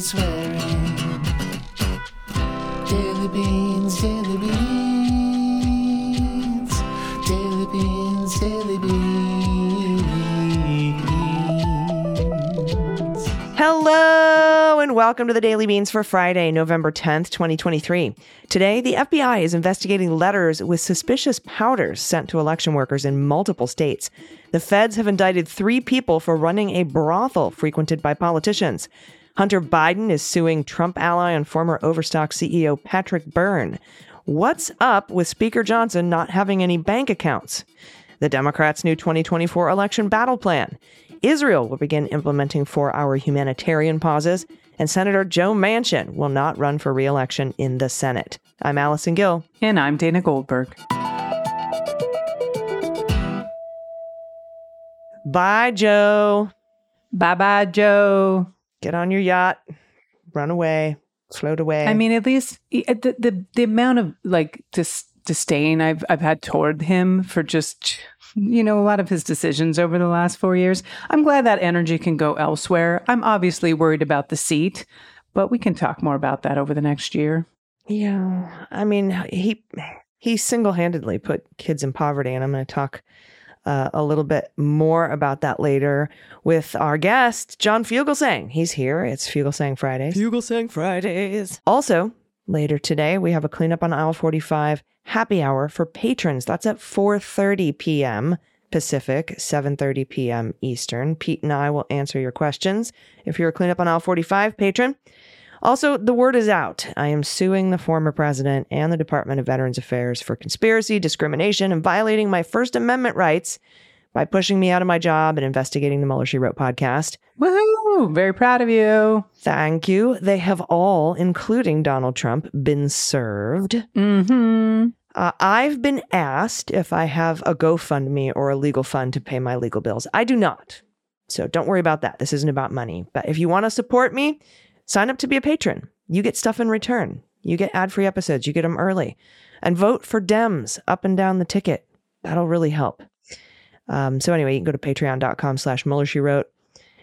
With swearing. Beans, beans, beans, beans. Hello and welcome to the Daily Beans for Friday, November 10th, 2023. Today, the FBI is investigating letters with suspicious powders sent to election workers in multiple states. The feds have indicted three people for running a brothel frequented by politicians. Hunter Biden is suing Trump ally and former Overstock CEO Patrick Byrne. What's up with Speaker Johnson not having any bank accounts? The Democrats' new 2024 election battle plan. Israel will begin implementing four hour humanitarian pauses, and Senator Joe Manchin will not run for re election in the Senate. I'm Allison Gill. And I'm Dana Goldberg. Bye, Joe. Bye bye, Joe. Get on your yacht, run away, float away. I mean, at least the the, the amount of like dis- disdain I've I've had toward him for just you know a lot of his decisions over the last four years. I'm glad that energy can go elsewhere. I'm obviously worried about the seat, but we can talk more about that over the next year. Yeah, I mean, he he single handedly put kids in poverty, and I'm going to talk uh, a little bit more about that later with our guest, John Fugelsang. He's here. It's Fugelsang Fridays. Fugelsang Fridays. Also, later today, we have a cleanup on aisle 45 happy hour for patrons. That's at 4:30 p.m. Pacific, 7:30 p.m. Eastern. Pete and I will answer your questions. If you're a cleanup on aisle 45 patron, also, the word is out. I am suing the former president and the Department of Veterans Affairs for conspiracy, discrimination, and violating my First Amendment rights by pushing me out of my job and investigating the Mueller She Wrote podcast. Woohoo! Very proud of you. Thank you. They have all, including Donald Trump, been served. Mm-hmm. Uh, I've been asked if I have a GoFundMe or a legal fund to pay my legal bills. I do not. So don't worry about that. This isn't about money. But if you want to support me, Sign up to be a patron. You get stuff in return. You get ad free episodes, you get them early. And vote for Dems up and down the ticket. That'll really help. Um, so, anyway, you can go to patreon.com slash Mueller She Wrote.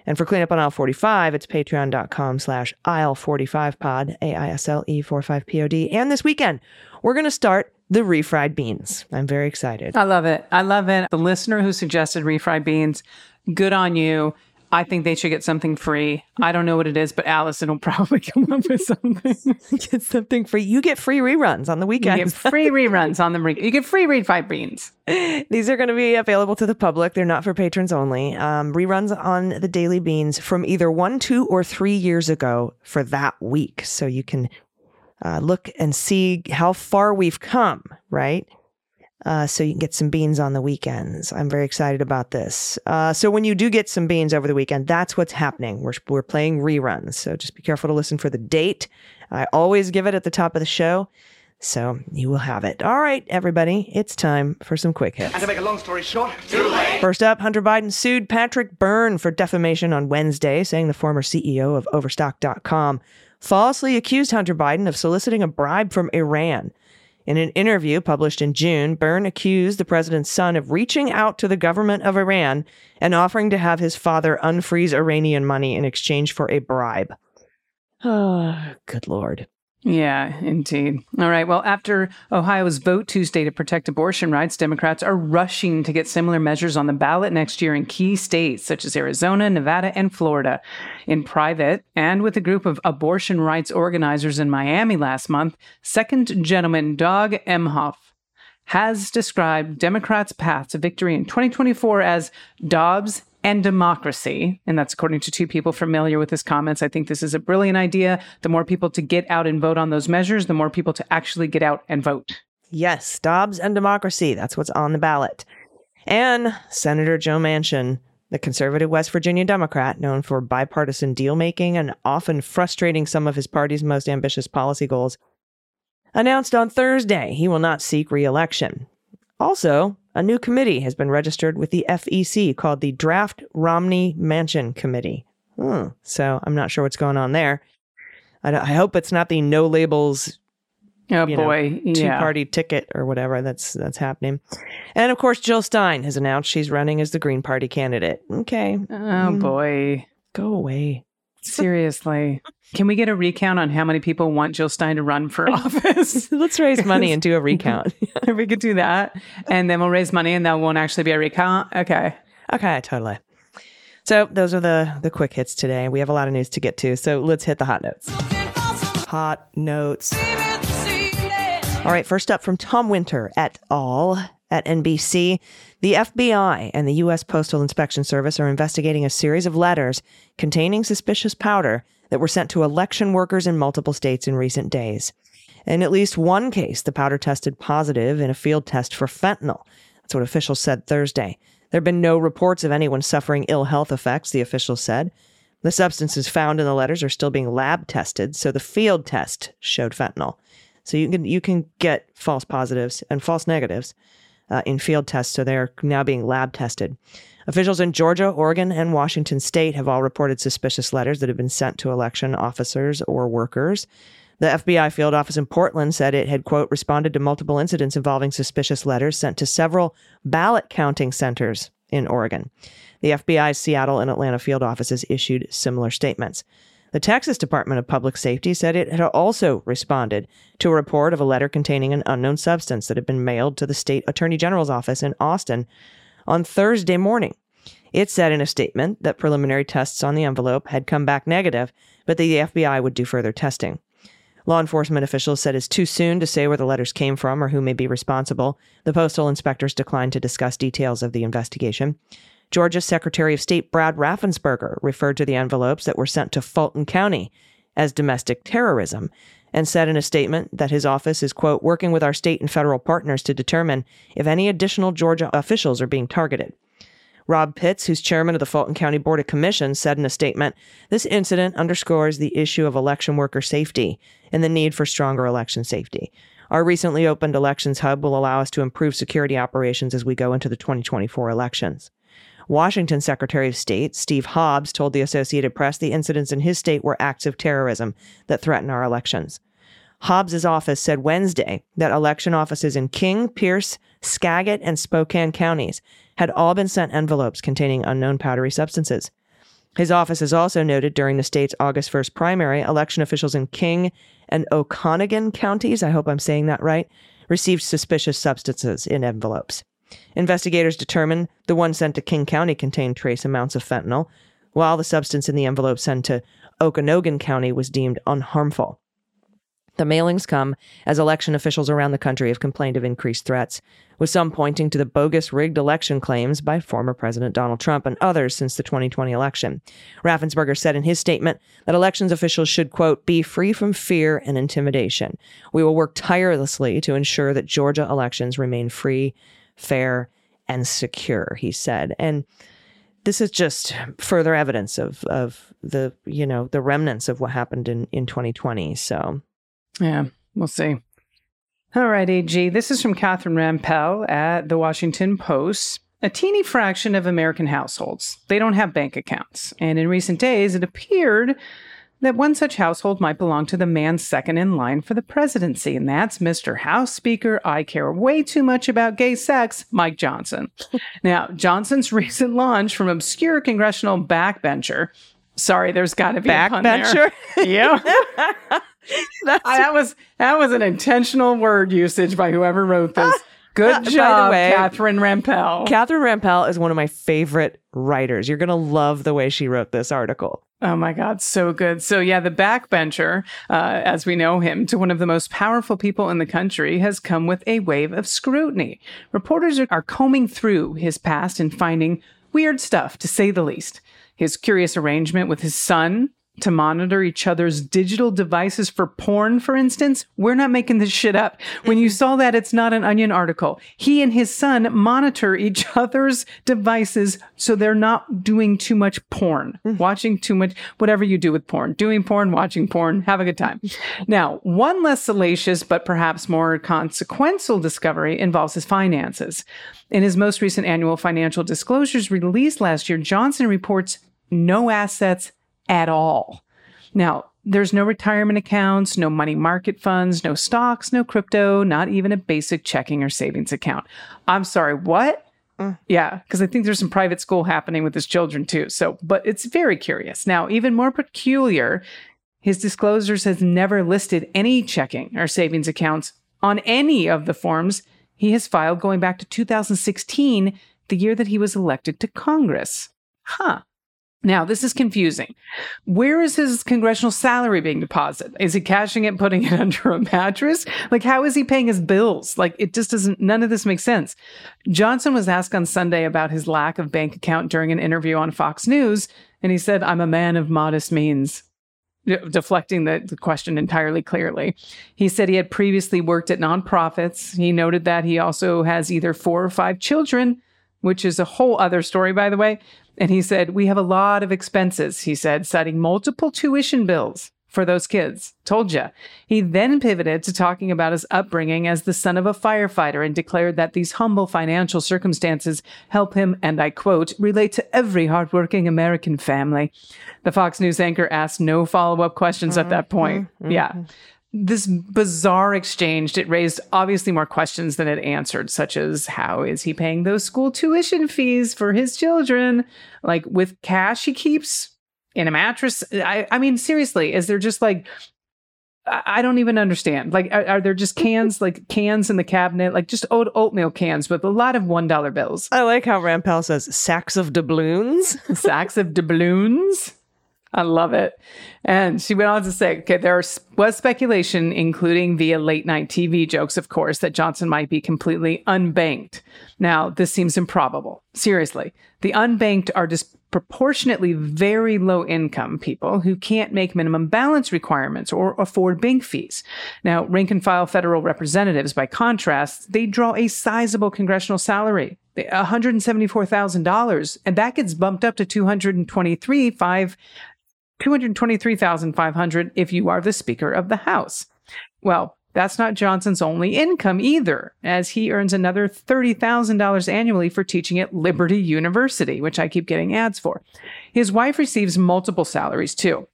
And for cleanup on aisle 45, it's patreon.com slash aisle 45pod, A-I-S-L-E 45-P-O-D. And this weekend, we're going to start the refried beans. I'm very excited. I love it. I love it. The listener who suggested refried beans, good on you. I think they should get something free. I don't know what it is, but Allison will probably come up with something. get something free. You get free reruns on the You weekends. get free reruns on the re- you get free refried beans. These are going to be available to the public. They're not for patrons only. Um, reruns on the Daily Beans from either one, two, or three years ago for that week. So you can uh, look and see how far we've come, right? Uh, so you can get some beans on the weekends. I'm very excited about this. Uh, so when you do get some beans over the weekend, that's what's happening. We're, we're playing reruns. So just be careful to listen for the date. I always give it at the top of the show. So you will have it. All right, everybody, it's time for some quick hits. And to make a long story short, too late. First up, Hunter Biden sued Patrick Byrne for defamation on Wednesday, saying the former CEO of Overstock.com falsely accused Hunter Biden of soliciting a bribe from Iran. In an interview published in June, Byrne accused the president's son of reaching out to the government of Iran and offering to have his father unfreeze Iranian money in exchange for a bribe. Ah, good lord. Yeah, indeed. All right. Well, after Ohio's vote Tuesday to protect abortion rights, Democrats are rushing to get similar measures on the ballot next year in key states such as Arizona, Nevada, and Florida. In private, and with a group of abortion rights organizers in Miami last month, Second Gentleman Doug Emhoff has described Democrats' path to victory in 2024 as Dobbs and democracy. And that's according to two people familiar with his comments. I think this is a brilliant idea. The more people to get out and vote on those measures, the more people to actually get out and vote. Yes, Dobbs and democracy. That's what's on the ballot. And Senator Joe Manchin, the conservative West Virginia Democrat, known for bipartisan deal making and often frustrating some of his party's most ambitious policy goals, announced on Thursday he will not seek re election. Also, a new committee has been registered with the FEC called the Draft Romney Manchin Committee. Hmm. So I'm not sure what's going on there. I, I hope it's not the no labels Oh you know, boy. two yeah. party ticket or whatever that's that's happening. And of course, Jill Stein has announced she's running as the Green Party candidate. Okay, Oh Mm, boy. go away. Seriously. Can we get a recount on how many people want Jill Stein to run for office? Let's raise money and do a recount. if we could do that, and then we'll raise money, and that won't actually be a recount. Okay. okay, totally. So those are the the quick hits today. We have a lot of news to get to, so let's hit the hot notes. Hot notes. All right, first up from Tom Winter et al. At NBC. The FBI and the U.S. Postal Inspection Service are investigating a series of letters containing suspicious powder that were sent to election workers in multiple states in recent days. In at least one case, the powder tested positive in a field test for fentanyl. That's what officials said Thursday. There have been no reports of anyone suffering ill health effects, the officials said. The substances found in the letters are still being lab tested, so the field test showed fentanyl. So you can you can get false positives and false negatives uh, in field tests, so they're now being lab tested. Officials in Georgia, Oregon, and Washington state have all reported suspicious letters that have been sent to election officers or workers. The FBI field office in Portland said it had, quote, responded to multiple incidents involving suspicious letters sent to several ballot counting centers in Oregon. The FBI's Seattle and Atlanta field offices issued similar statements. The Texas Department of Public Safety said it had also responded to a report of a letter containing an unknown substance that had been mailed to the state attorney general's office in Austin on Thursday morning. It said in a statement that preliminary tests on the envelope had come back negative, but the FBI would do further testing. Law enforcement officials said it's too soon to say where the letters came from or who may be responsible. The postal inspectors declined to discuss details of the investigation. Georgia's Secretary of State Brad Raffensperger referred to the envelopes that were sent to Fulton County as domestic terrorism and said in a statement that his office is, quote, working with our state and federal partners to determine if any additional Georgia officials are being targeted. Rob Pitts, who's chairman of the Fulton County Board of Commissions, said in a statement This incident underscores the issue of election worker safety and the need for stronger election safety. Our recently opened elections hub will allow us to improve security operations as we go into the 2024 elections. Washington Secretary of State Steve Hobbs told the Associated Press the incidents in his state were acts of terrorism that threaten our elections. Hobbs's office said Wednesday that election offices in King, Pierce, Skagit, and Spokane counties had all been sent envelopes containing unknown powdery substances. His office has also noted during the state's August 1st primary, election officials in King and Okanogan counties, I hope I'm saying that right, received suspicious substances in envelopes. Investigators determined the one sent to King County contained trace amounts of fentanyl, while the substance in the envelope sent to Okanogan County was deemed unharmful. The mailings come as election officials around the country have complained of increased threats, with some pointing to the bogus rigged election claims by former President Donald Trump and others since the 2020 election. Raffensperger said in his statement that elections officials should, quote, be free from fear and intimidation. We will work tirelessly to ensure that Georgia elections remain free, fair, and secure, he said. And this is just further evidence of, of the, you know, the remnants of what happened in, in 2020. So Yeah, we'll see. All right, AG. This is from Catherine Rampell at the Washington Post. A teeny fraction of American households, they don't have bank accounts. And in recent days, it appeared that one such household might belong to the man second in line for the presidency, and that's Mr. House Speaker. I care way too much about gay sex, Mike Johnson. now, Johnson's recent launch from obscure congressional backbencher. Sorry, there's got to be a pun there. Backbencher? yeah. That was that was an intentional word usage by whoever wrote this. Good By the job, way, Catherine Rampell. Catherine Rampell is one of my favorite writers. You're going to love the way she wrote this article. Oh my God, so good. So, yeah, the backbencher, uh, as we know him, to one of the most powerful people in the country, has come with a wave of scrutiny. Reporters are, are combing through his past and finding weird stuff, to say the least. His curious arrangement with his son to monitor each other's digital devices for porn, for instance. We're not making this shit up. When you saw that, it's not an Onion article. He and his son monitor each other's devices so they're not doing too much porn, mm. watching too much, whatever you do with porn, doing porn, watching porn, have a good time. Now, one less salacious but perhaps more consequential discovery involves his finances. In his most recent annual financial disclosures released last year, Johnson reports no assets at all. Now, there's no retirement accounts, no money market funds, no stocks, no crypto, not even a basic checking or savings account. I'm sorry, what? Mm. Yeah, because I think there's some private school happening with his children too. So, but it's very curious. Now, even more peculiar, his disclosures has never listed any checking or savings accounts on any of the forms he has filed going back to 2016, the year that he was elected to Congress. Huh. Now, this is confusing. Where is his congressional salary being deposited? Is he cashing it, putting it under a mattress? Like, how is he paying his bills? Like, it just doesn't, none of this makes sense. Johnson was asked on Sunday about his lack of bank account during an interview on Fox News, and he said, I'm a man of modest means deflecting the, the question entirely clearly. He said he had previously worked at nonprofits. He noted that he also has either four or five children, which is a whole other story, by the way. And he said, We have a lot of expenses, he said, citing multiple tuition bills for those kids. Told ya. He then pivoted to talking about his upbringing as the son of a firefighter and declared that these humble financial circumstances help him, and I quote, relate to every hardworking American family. The Fox News anchor asked no follow up questions at mm-hmm. that point. Mm-hmm. Yeah. Mm-hmm. This bizarre exchange, it raised obviously more questions than it answered, such as how is he paying those school tuition fees for his children? Like with cash he keeps in a mattress. I, I mean, seriously, is there just like I don't even understand. Like, are, are there just cans, like cans in the cabinet, like just oat, oatmeal cans with a lot of one dollar bills? I like how Rampell says sacks of doubloons. Sacks of doubloons. I love it. And she went on to say, okay, there was speculation, including via late night TV jokes, of course, that Johnson might be completely unbanked. Now, this seems improbable. Seriously, the unbanked are disproportionately very low income people who can't make minimum balance requirements or afford bank fees. Now, rank and file federal representatives, by contrast, they draw a sizable congressional salary. $174,000 and that gets bumped up to 223 5 223,500 if you are the speaker of the house. Well, that's not Johnson's only income either, as he earns another $30,000 annually for teaching at Liberty University, which I keep getting ads for. His wife receives multiple salaries too.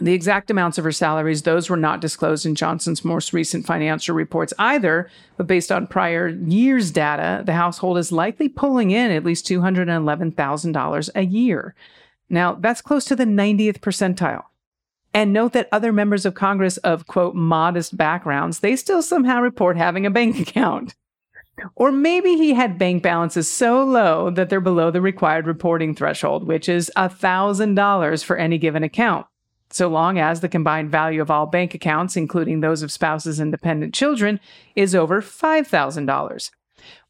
The exact amounts of her salaries, those were not disclosed in Johnson's most recent financial reports either, but based on prior year's data, the household is likely pulling in at least $211,000 a year. Now, that's close to the 90th percentile. And note that other members of Congress of, quote, modest backgrounds, they still somehow report having a bank account. Or maybe he had bank balances so low that they're below the required reporting threshold, which is $1,000 for any given account, so long as the combined value of all bank accounts, including those of spouses and dependent children, is over $5,000.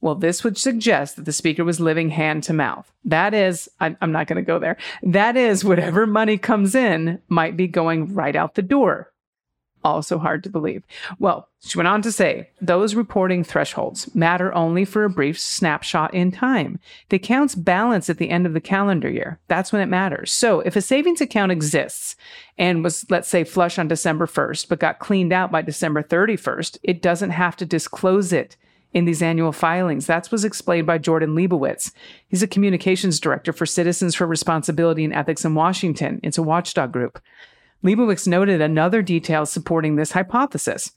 Well, this would suggest that the speaker was living hand to mouth. That is, I'm not going to go there. That is, whatever money comes in might be going right out the door. Also hard to believe. Well, she went on to say those reporting thresholds matter only for a brief snapshot in time. The accounts balance at the end of the calendar year. That's when it matters. So if a savings account exists and was, let's say, flush on December 1st, but got cleaned out by December 31st, it doesn't have to disclose it in these annual filings. That's was explained by Jordan Libowitz. He's a communications director for Citizens for Responsibility and Ethics in Washington. It's a watchdog group. Libowitz noted another detail supporting this hypothesis.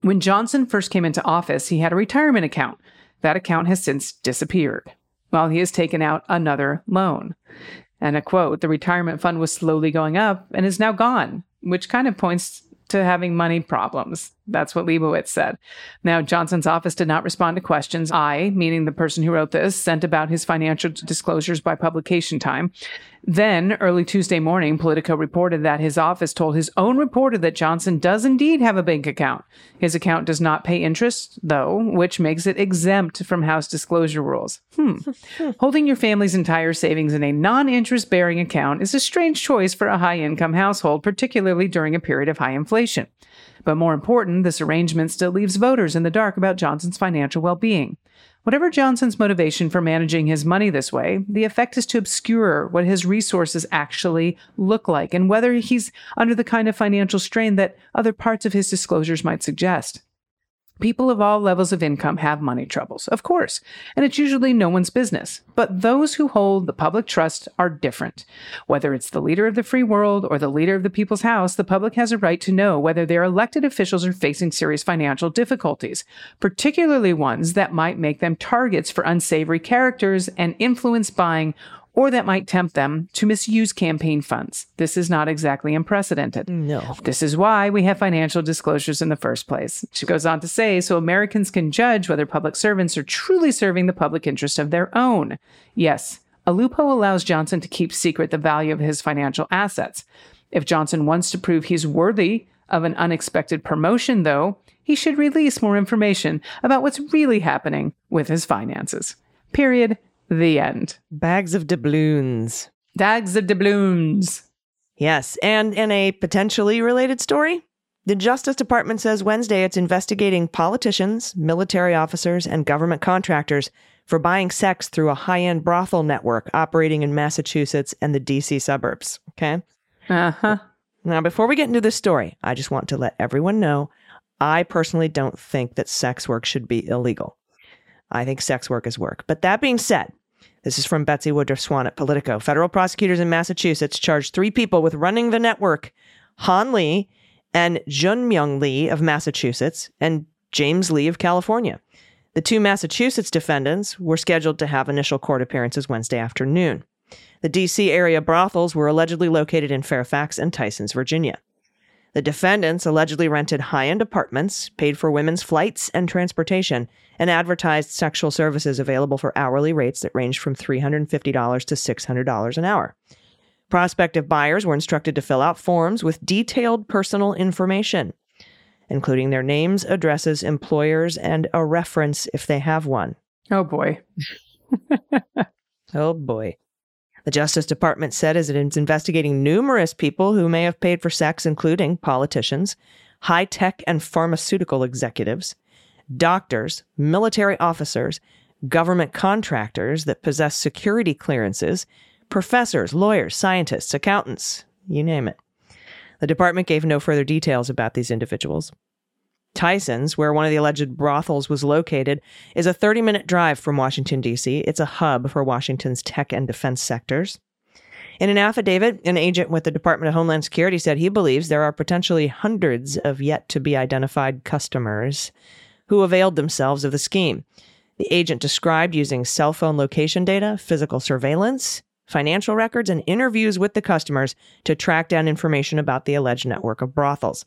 When Johnson first came into office, he had a retirement account. That account has since disappeared, while he has taken out another loan. And a quote, the retirement fund was slowly going up and is now gone, which kind of points to having money problems. That's what Libowitz said. Now, Johnson's office did not respond to questions I, meaning the person who wrote this, sent about his financial disclosures by publication time. Then, early Tuesday morning, Politico reported that his office told his own reporter that Johnson does indeed have a bank account. His account does not pay interest, though, which makes it exempt from House disclosure rules. Hmm. Holding your family's entire savings in a non interest bearing account is a strange choice for a high income household, particularly during a period of high inflation. But more important, this arrangement still leaves voters in the dark about Johnson's financial well being. Whatever Johnson's motivation for managing his money this way, the effect is to obscure what his resources actually look like and whether he's under the kind of financial strain that other parts of his disclosures might suggest. People of all levels of income have money troubles, of course, and it's usually no one's business. But those who hold the public trust are different. Whether it's the leader of the free world or the leader of the people's house, the public has a right to know whether their elected officials are facing serious financial difficulties, particularly ones that might make them targets for unsavory characters and influence buying or that might tempt them to misuse campaign funds. This is not exactly unprecedented. No. This is why we have financial disclosures in the first place. She goes on to say so Americans can judge whether public servants are truly serving the public interest of their own. Yes, a loophole allows Johnson to keep secret the value of his financial assets. If Johnson wants to prove he's worthy of an unexpected promotion, though, he should release more information about what's really happening with his finances. Period. The end. Bags of doubloons. Bags of doubloons. Yes, and in a potentially related story, the Justice Department says Wednesday it's investigating politicians, military officers, and government contractors for buying sex through a high end brothel network operating in Massachusetts and the DC suburbs. Okay? Uh huh. Now, before we get into this story, I just want to let everyone know I personally don't think that sex work should be illegal. I think sex work is work. But that being said, this is from Betsy Woodruff Swan at Politico. Federal prosecutors in Massachusetts charged three people with running the network Han Lee and Jun Myung Lee of Massachusetts and James Lee of California. The two Massachusetts defendants were scheduled to have initial court appearances Wednesday afternoon. The D.C. area brothels were allegedly located in Fairfax and Tysons, Virginia. The defendants allegedly rented high end apartments, paid for women's flights and transportation, and advertised sexual services available for hourly rates that ranged from $350 to $600 an hour. Prospective buyers were instructed to fill out forms with detailed personal information, including their names, addresses, employers, and a reference if they have one. Oh boy. oh boy. The Justice Department said as it is investigating numerous people who may have paid for sex, including politicians, high tech and pharmaceutical executives, doctors, military officers, government contractors that possess security clearances, professors, lawyers, scientists, accountants, you name it. The department gave no further details about these individuals. Tysons, where one of the alleged brothels was located, is a 30 minute drive from Washington, D.C. It's a hub for Washington's tech and defense sectors. In an affidavit, an agent with the Department of Homeland Security said he believes there are potentially hundreds of yet to be identified customers who availed themselves of the scheme. The agent described using cell phone location data, physical surveillance, financial records, and interviews with the customers to track down information about the alleged network of brothels.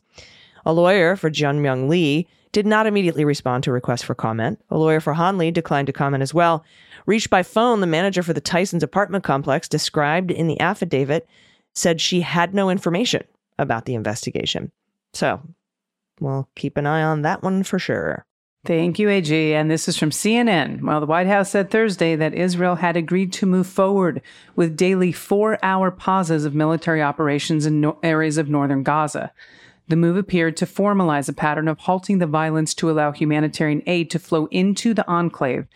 A lawyer for Jun Myung Lee did not immediately respond to requests for comment. A lawyer for Han Lee declined to comment as well. Reached by phone, the manager for the Tyson's apartment complex described in the affidavit said she had no information about the investigation. So, we'll keep an eye on that one for sure. Thank you, AG. And this is from CNN. Well, the White House said Thursday that Israel had agreed to move forward with daily four hour pauses of military operations in no- areas of northern Gaza. The move appeared to formalize a pattern of halting the violence to allow humanitarian aid to flow into the enclave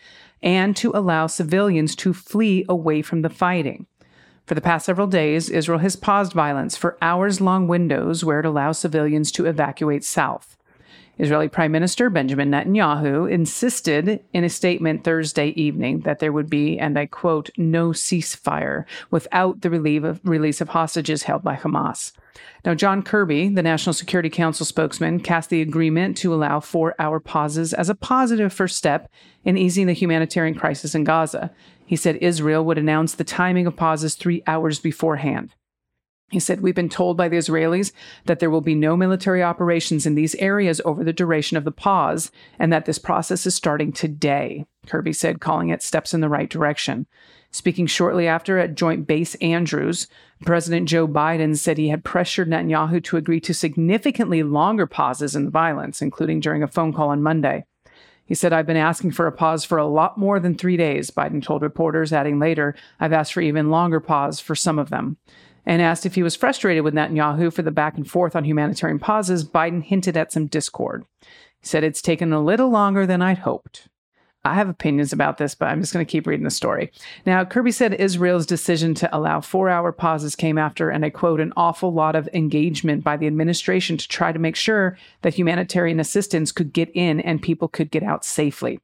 and to allow civilians to flee away from the fighting. For the past several days, Israel has paused violence for hours long windows where it allows civilians to evacuate south. Israeli Prime Minister Benjamin Netanyahu insisted in a statement Thursday evening that there would be, and I quote, no ceasefire without the of, release of hostages held by Hamas. Now, John Kirby, the National Security Council spokesman, cast the agreement to allow four hour pauses as a positive first step in easing the humanitarian crisis in Gaza. He said Israel would announce the timing of pauses three hours beforehand. He said, We've been told by the Israelis that there will be no military operations in these areas over the duration of the pause, and that this process is starting today. Kirby said, calling it steps in the right direction. Speaking shortly after at Joint Base Andrews, President Joe Biden said he had pressured Netanyahu to agree to significantly longer pauses in the violence, including during a phone call on Monday. He said, I've been asking for a pause for a lot more than three days, Biden told reporters, adding later, I've asked for even longer pause for some of them and asked if he was frustrated with Netanyahu for the back and forth on humanitarian pauses, Biden hinted at some discord. He said it's taken a little longer than I'd hoped. I have opinions about this, but I'm just going to keep reading the story. Now, Kirby said Israel's decision to allow four hour pauses came after, and I quote, an awful lot of engagement by the administration to try to make sure that humanitarian assistance could get in and people could get out safely.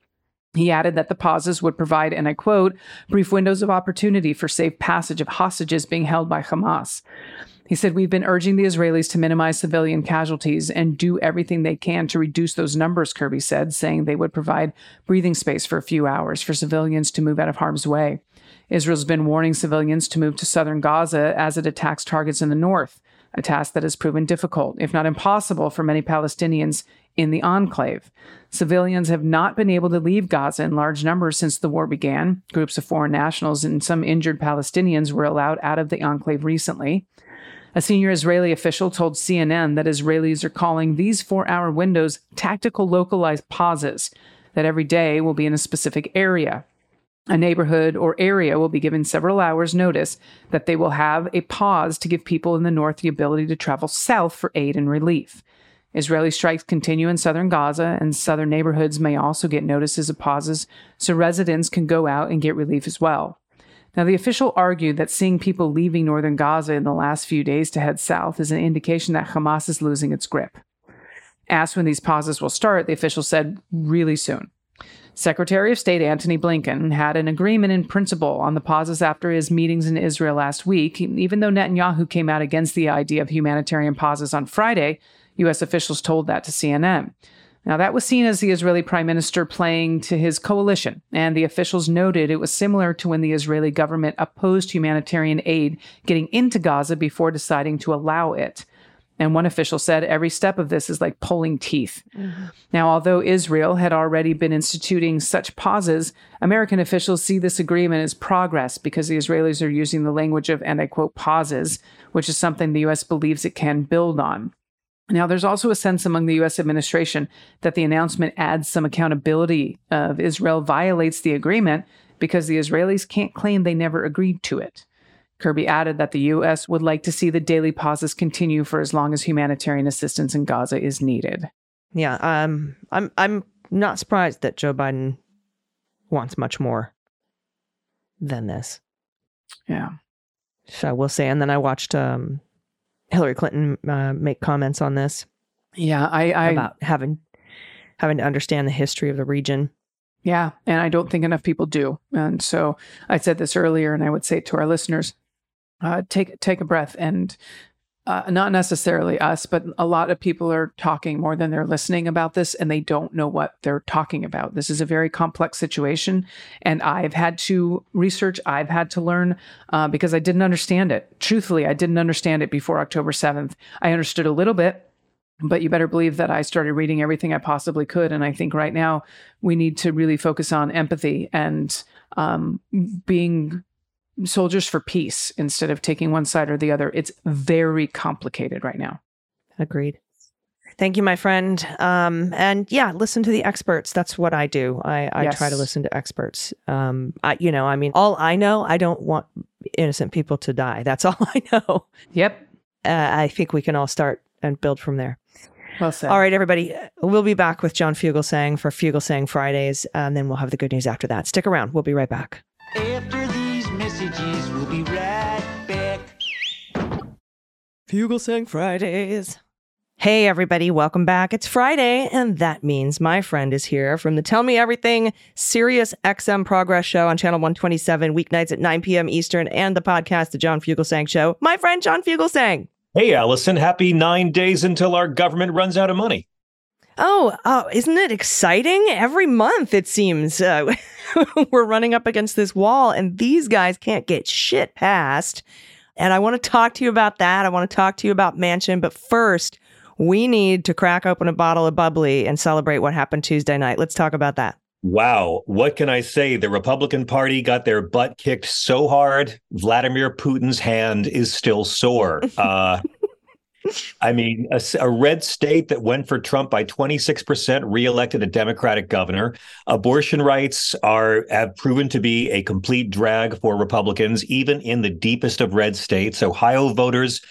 He added that the pauses would provide, and I quote, brief windows of opportunity for safe passage of hostages being held by Hamas. He said, We've been urging the Israelis to minimize civilian casualties and do everything they can to reduce those numbers, Kirby said, saying they would provide breathing space for a few hours for civilians to move out of harm's way. Israel's been warning civilians to move to southern Gaza as it attacks targets in the north, a task that has proven difficult, if not impossible, for many Palestinians in the enclave. Civilians have not been able to leave Gaza in large numbers since the war began. Groups of foreign nationals and some injured Palestinians were allowed out of the enclave recently. A senior Israeli official told CNN that Israelis are calling these four hour windows tactical localized pauses, that every day will be in a specific area. A neighborhood or area will be given several hours' notice that they will have a pause to give people in the north the ability to travel south for aid and relief. Israeli strikes continue in southern Gaza, and southern neighborhoods may also get notices of pauses so residents can go out and get relief as well. Now, the official argued that seeing people leaving northern Gaza in the last few days to head south is an indication that Hamas is losing its grip. Asked when these pauses will start, the official said, really soon. Secretary of State Antony Blinken had an agreement in principle on the pauses after his meetings in Israel last week, even though Netanyahu came out against the idea of humanitarian pauses on Friday. U.S. officials told that to CNN. Now, that was seen as the Israeli prime minister playing to his coalition, and the officials noted it was similar to when the Israeli government opposed humanitarian aid getting into Gaza before deciding to allow it. And one official said every step of this is like pulling teeth. Mm-hmm. Now, although Israel had already been instituting such pauses, American officials see this agreement as progress because the Israelis are using the language of, and I quote, pauses, which is something the U.S. believes it can build on. Now, there's also a sense among the U.S. administration that the announcement adds some accountability of Israel violates the agreement because the Israelis can't claim they never agreed to it. Kirby added that the U.S. would like to see the daily pauses continue for as long as humanitarian assistance in Gaza is needed. Yeah, um, I'm I'm not surprised that Joe Biden wants much more than this. Yeah. So I will say, and then I watched um, Hillary Clinton uh, make comments on this. Yeah, I, I about having having to understand the history of the region. Yeah, and I don't think enough people do. And so I said this earlier, and I would say to our listeners, uh, take take a breath and uh, not necessarily us, but a lot of people are talking more than they're listening about this, and they don't know what they're talking about. This is a very complex situation, and I've had to research, I've had to learn uh, because I didn't understand it. Truthfully, I didn't understand it before October 7th. I understood a little bit, but you better believe that I started reading everything I possibly could. And I think right now we need to really focus on empathy and um, being soldiers for peace instead of taking one side or the other. It's very complicated right now. Agreed. Thank you, my friend. Um, and yeah, listen to the experts. That's what I do. I, I Yes. try to listen to experts. Um, I, you know, I mean, all I know, I don't want innocent people to die. That's all I know. Yep. Uh, I think we can all start and build from there. Well said. All right, everybody. We'll be back with John Fugelsang for Fugelsang Fridays, and then we'll have the good news after that. Stick around. We'll be right back. After these messages, we'll be right back. Fugelsang Fridays. Hey, everybody, welcome back. It's Friday, and that means my friend is here from the Tell Me Everything Sirius XM Progress Show on Channel 127, weeknights at 9 p.m. Eastern, and the podcast, The John Fugelsang Show. My friend, John Fugelsang. Hey, Allison, happy nine days until our government runs out of money. Oh, oh, isn't it exciting? Every month, it seems, uh, we're running up against this wall, and these guys can't get shit past. And I want to talk to you about that. I want to talk to you about Manchin. But first, we need to crack open a bottle of bubbly and celebrate what happened Tuesday night. Let's talk about that. Wow, what can I say? The Republican Party got their butt kicked so hard, Vladimir Putin's hand is still sore. Uh, I mean, a red state that went for Trump by 26% reelected a Democratic governor. Abortion rights are have proven to be a complete drag for Republicans, even in the deepest of red states. Ohio voters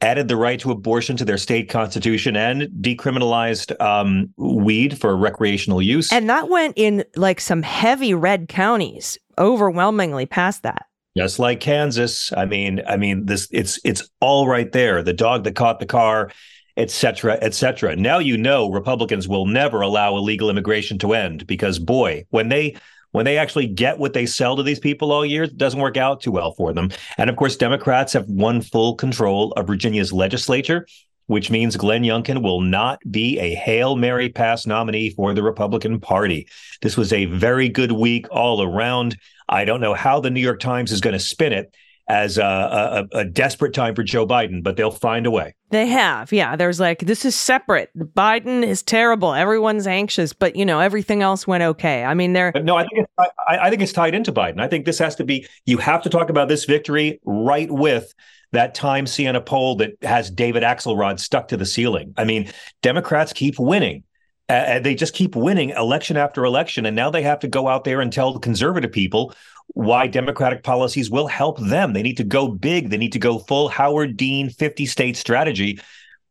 added the right to abortion to their state constitution and decriminalized um, weed for recreational use. And that went in like some heavy red counties, overwhelmingly past that. Just like Kansas. I mean, I mean, this it's it's all right there. The dog that caught the car, et cetera, et cetera. Now you know Republicans will never allow illegal immigration to end because boy, when they when they actually get what they sell to these people all year, it doesn't work out too well for them. And of course, Democrats have won full control of Virginia's legislature, which means Glenn Youngkin will not be a Hail Mary pass nominee for the Republican Party. This was a very good week all around. I don't know how the New York Times is going to spin it as a, a, a desperate time for Joe Biden, but they'll find a way. They have, yeah. There's like, this is separate. Biden is terrible. Everyone's anxious, but you know, everything else went okay. I mean, they're. No, I think it's, I, I think it's tied into Biden. I think this has to be. You have to talk about this victory right with that Time Siena poll that has David Axelrod stuck to the ceiling. I mean, Democrats keep winning. Uh, they just keep winning election after election, and now they have to go out there and tell the conservative people why Democratic policies will help them. They need to go big. They need to go full Howard Dean 50 state strategy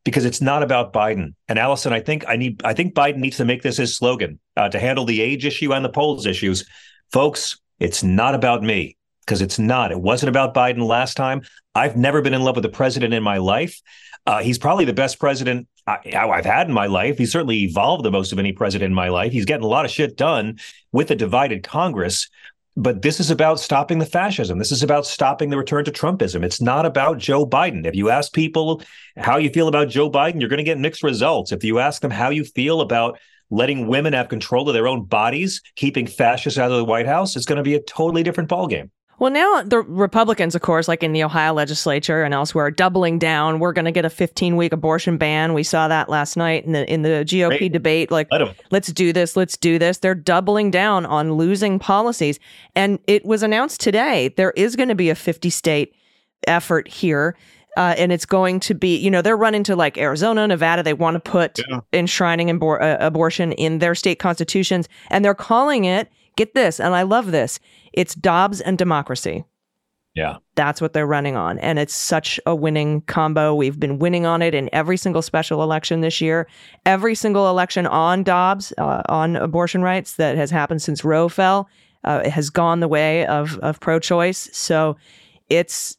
because it's not about Biden. And Allison, I think I need I think Biden needs to make this his slogan uh, to handle the age issue and the polls issues. Folks, it's not about me because it's not. It wasn't about Biden last time. I've never been in love with a president in my life. Uh, he's probably the best president I, I've had in my life. He's certainly evolved the most of any president in my life. He's getting a lot of shit done with a divided Congress. But this is about stopping the fascism. This is about stopping the return to Trumpism. It's not about Joe Biden. If you ask people how you feel about Joe Biden, you're going to get mixed results. If you ask them how you feel about letting women have control of their own bodies, keeping fascists out of the White House, it's going to be a totally different ballgame. Well, now the Republicans, of course, like in the Ohio legislature and elsewhere, are doubling down. We're going to get a 15 week abortion ban. We saw that last night in the in the GOP Great. debate. Like, Let let's do this, let's do this. They're doubling down on losing policies, and it was announced today there is going to be a 50 state effort here. Uh, and it's going to be, you know, they're running to like Arizona, Nevada. They want to put enshrining abor- uh, abortion in their state constitutions, and they're calling it. Get this, and I love this. It's Dobbs and democracy. Yeah. That's what they're running on. And it's such a winning combo. We've been winning on it in every single special election this year. Every single election on Dobbs, uh, on abortion rights that has happened since Roe fell, uh, it has gone the way of, of pro choice. So it's,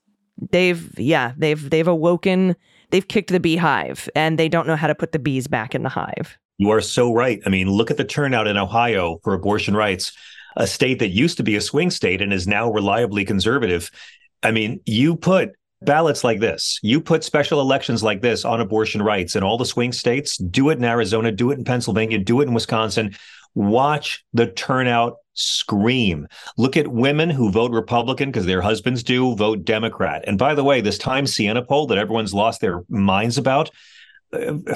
they've, yeah, they've, they've awoken, they've kicked the beehive and they don't know how to put the bees back in the hive. You are so right. I mean, look at the turnout in Ohio for abortion rights, a state that used to be a swing state and is now reliably conservative. I mean, you put ballots like this, you put special elections like this on abortion rights in all the swing states, do it in Arizona, do it in Pennsylvania, do it in Wisconsin. Watch the turnout scream. Look at women who vote Republican because their husbands do, vote Democrat. And by the way, this Time Siena poll that everyone's lost their minds about,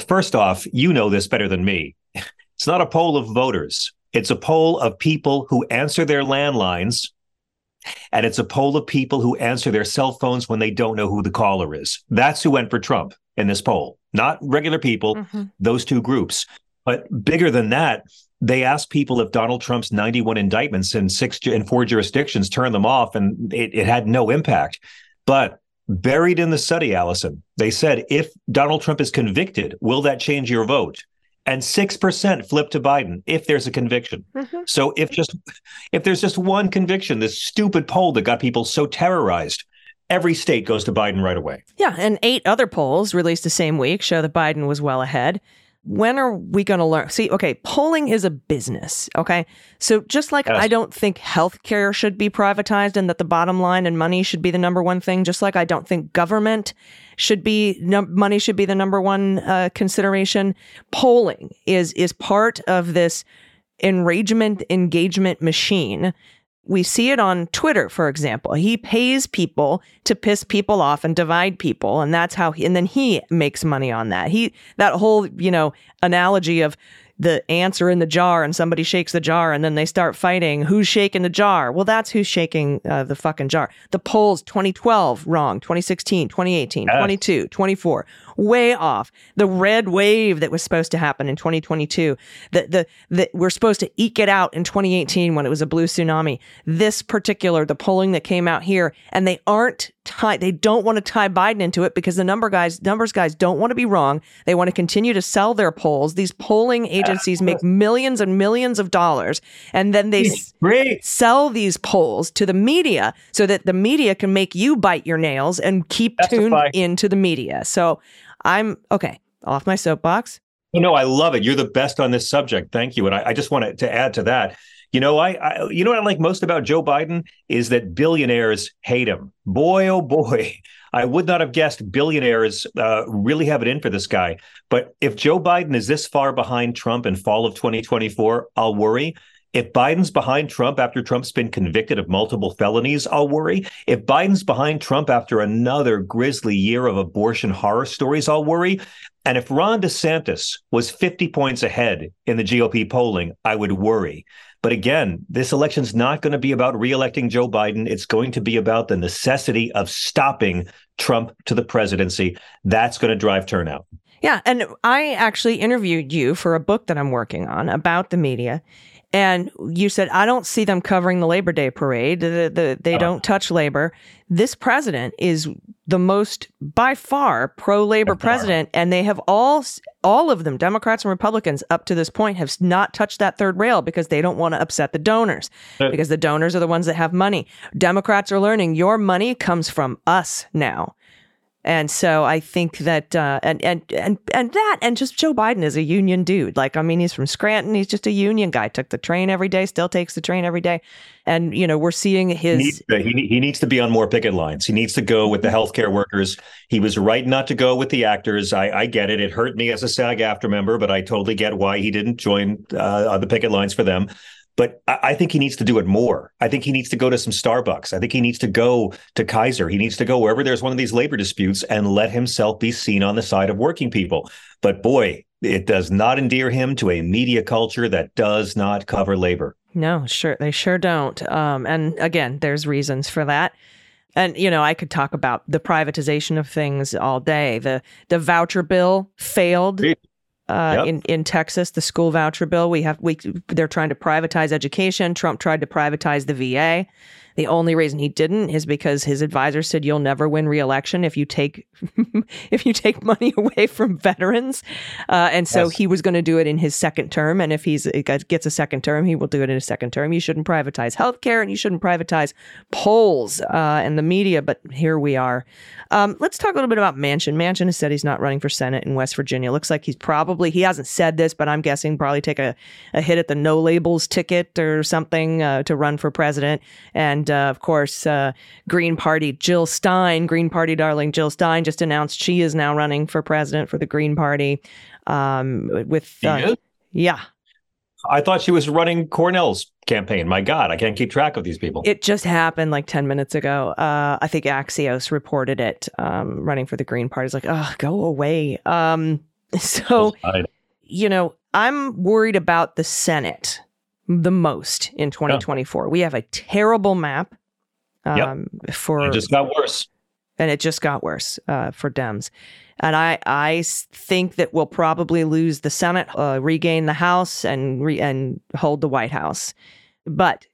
first off, you know this better than me. It's not a poll of voters. It's a poll of people who answer their landlines and it's a poll of people who answer their cell phones when they don't know who the caller is. That's who went for Trump in this poll, not regular people, mm-hmm. those two groups. But bigger than that, they asked people if Donald Trump's 91 indictments in six in four jurisdictions turned them off, and it, it had no impact. But buried in the study, Allison, they said if Donald Trump is convicted, will that change your vote? and 6% flip to Biden if there's a conviction. Mm-hmm. So if just if there's just one conviction, this stupid poll that got people so terrorized, every state goes to Biden right away. Yeah, and eight other polls released the same week show that Biden was well ahead when are we going to learn? See, okay, polling is a business. Okay. So just like yes. I don't think healthcare should be privatized and that the bottom line and money should be the number one thing, just like I don't think government should be, no, money should be the number one uh, consideration. Polling is, is part of this enragement engagement machine we see it on Twitter, for example. He pays people to piss people off and divide people. And that's how he, and then he makes money on that. He, that whole, you know, analogy of the ants are in the jar and somebody shakes the jar and then they start fighting. Who's shaking the jar? Well, that's who's shaking uh, the fucking jar. The polls 2012, wrong. 2016, 2018, yeah. 22, 24 way off. The red wave that was supposed to happen in 2022, that the, that we're supposed to eke it out in 2018 when it was a blue tsunami. This particular, the polling that came out here, and they aren't tie, they don't want to tie Biden into it because the number guys, numbers guys don't want to be wrong. They want to continue to sell their polls. These polling agencies make millions and millions of dollars, and then they sell these polls to the media so that the media can make you bite your nails and keep tuned into the media. So I'm okay, off my soapbox. Know, I love it. You're the best on this subject. Thank you. And I, I just wanted to add to that. You know, I, I, you know what I like most about Joe Biden is that billionaires hate him. Boy, oh boy, I would not have guessed billionaires uh, really have it in for this guy. But if Joe Biden is this far behind Trump in fall of 2024, I'll worry. If Biden's behind Trump after Trump's been convicted of multiple felonies, I'll worry. If Biden's behind Trump after another grisly year of abortion horror stories, I'll worry. And if Ron DeSantis was 50 points ahead in the GOP polling, I would worry. But again, this election's not going to be about reelecting Joe Biden. It's going to be about the necessity of stopping Trump to the presidency. That's going to drive turnout. Yeah. And I actually interviewed you for a book that I'm working on about the media. And you said, I don't see them covering the Labor Day parade. The, the, they oh. don't touch labor. This president is the most, by far, pro labor president. And they have all, all of them, Democrats and Republicans, up to this point, have not touched that third rail because they don't want to upset the donors, uh, because the donors are the ones that have money. Democrats are learning your money comes from us now. And so I think that uh, and and and and that and just Joe Biden is a union dude. Like I mean, he's from Scranton. He's just a union guy. Took the train every day. Still takes the train every day. And you know, we're seeing his. He needs, to, he, he needs to be on more picket lines. He needs to go with the mm-hmm. healthcare workers. He was right not to go with the actors. I, I get it. It hurt me as a SAG-AFTRA member, but I totally get why he didn't join uh, the picket lines for them. But I, think he needs to do it more. I think he needs to go to some Starbucks. I think he needs to go to Kaiser. He needs to go wherever there's one of these labor disputes and let himself be seen on the side of working people. But boy, it does not endear him to a media culture that does not cover labor. No, sure. They sure don't. Um, and again, there's reasons for that. And you know, I could talk about the privatization of things all day. The the voucher bill failed uh, yep. in in Texas, the school voucher bill. We have we they're trying to privatize education. Trump tried to privatize the VA. The only reason he didn't is because his advisor said you'll never win reelection if you take if you take money away from veterans, uh, and so yes. he was going to do it in his second term. And if he's gets a second term, he will do it in his second term. You shouldn't privatize healthcare, and you shouldn't privatize polls uh, and the media. But here we are. Um, let's talk a little bit about Manchin. Manchin has said he's not running for Senate in West Virginia. Looks like he's probably he hasn't said this, but I'm guessing probably take a, a hit at the no labels ticket or something uh, to run for president and And uh, of course, uh, Green Party Jill Stein, Green Party darling Jill Stein, just announced she is now running for president for the Green Party. Um, with uh, yeah, I thought she was running Cornel's campaign. My God, I can't keep track of these people. It just happened like 10 minutes ago. Uh, I think Axios reported it um, running for the Green Party. It's like, oh, go away. Um, so, you know, I'm worried about the Senate the most in 2024. Yeah. We have a terrible map um, yep. for. It just got worse. And it just got worse uh, for Dems. And I, I think that we'll probably lose the Senate, uh, regain the House, and re- and hold the White House. But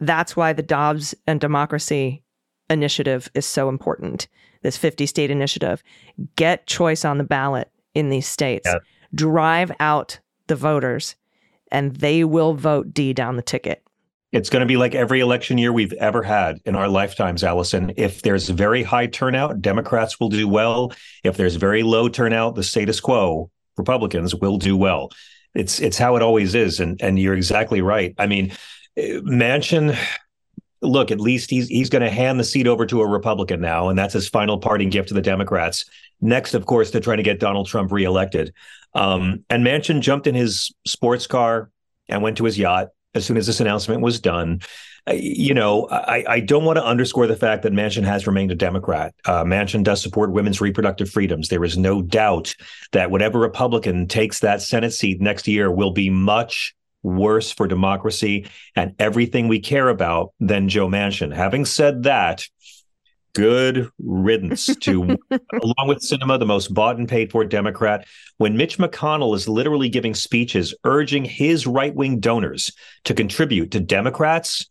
that's why the Dobbs and Democracy Initiative is so important. This 50 state initiative. Get choice on the ballot in these states. Yeah. Drive out the voters, and they will vote D down the ticket. It's going to be like every election year we've ever had in our lifetimes, Allison. If there's very high turnout, Democrats will do well. If there's very low turnout, the status quo, Republicans will do well. It's it's how it always is, and and you're exactly right. I mean, eh, Manchin, look, at least he's he's going to hand the seat over to a Republican now, and that's his final parting gift to the Democrats. Next, of course, they're trying to get Donald Trump reelected. Um, and Manchin jumped in his sports car and went to his yacht as soon as this announcement was done. You know, I, I don't want to underscore the fact that Manchin has remained a Democrat. Uh, Manchin does support women's reproductive freedoms. There is no doubt that whatever Republican takes that Senate seat next year will be much worse for democracy and everything we care about than Joe Manchin. Having said that, good riddance to, along with Sinema, the most bought and paid for Democrat. When Mitch McConnell is literally giving speeches urging his right wing donors to contribute to Democrats,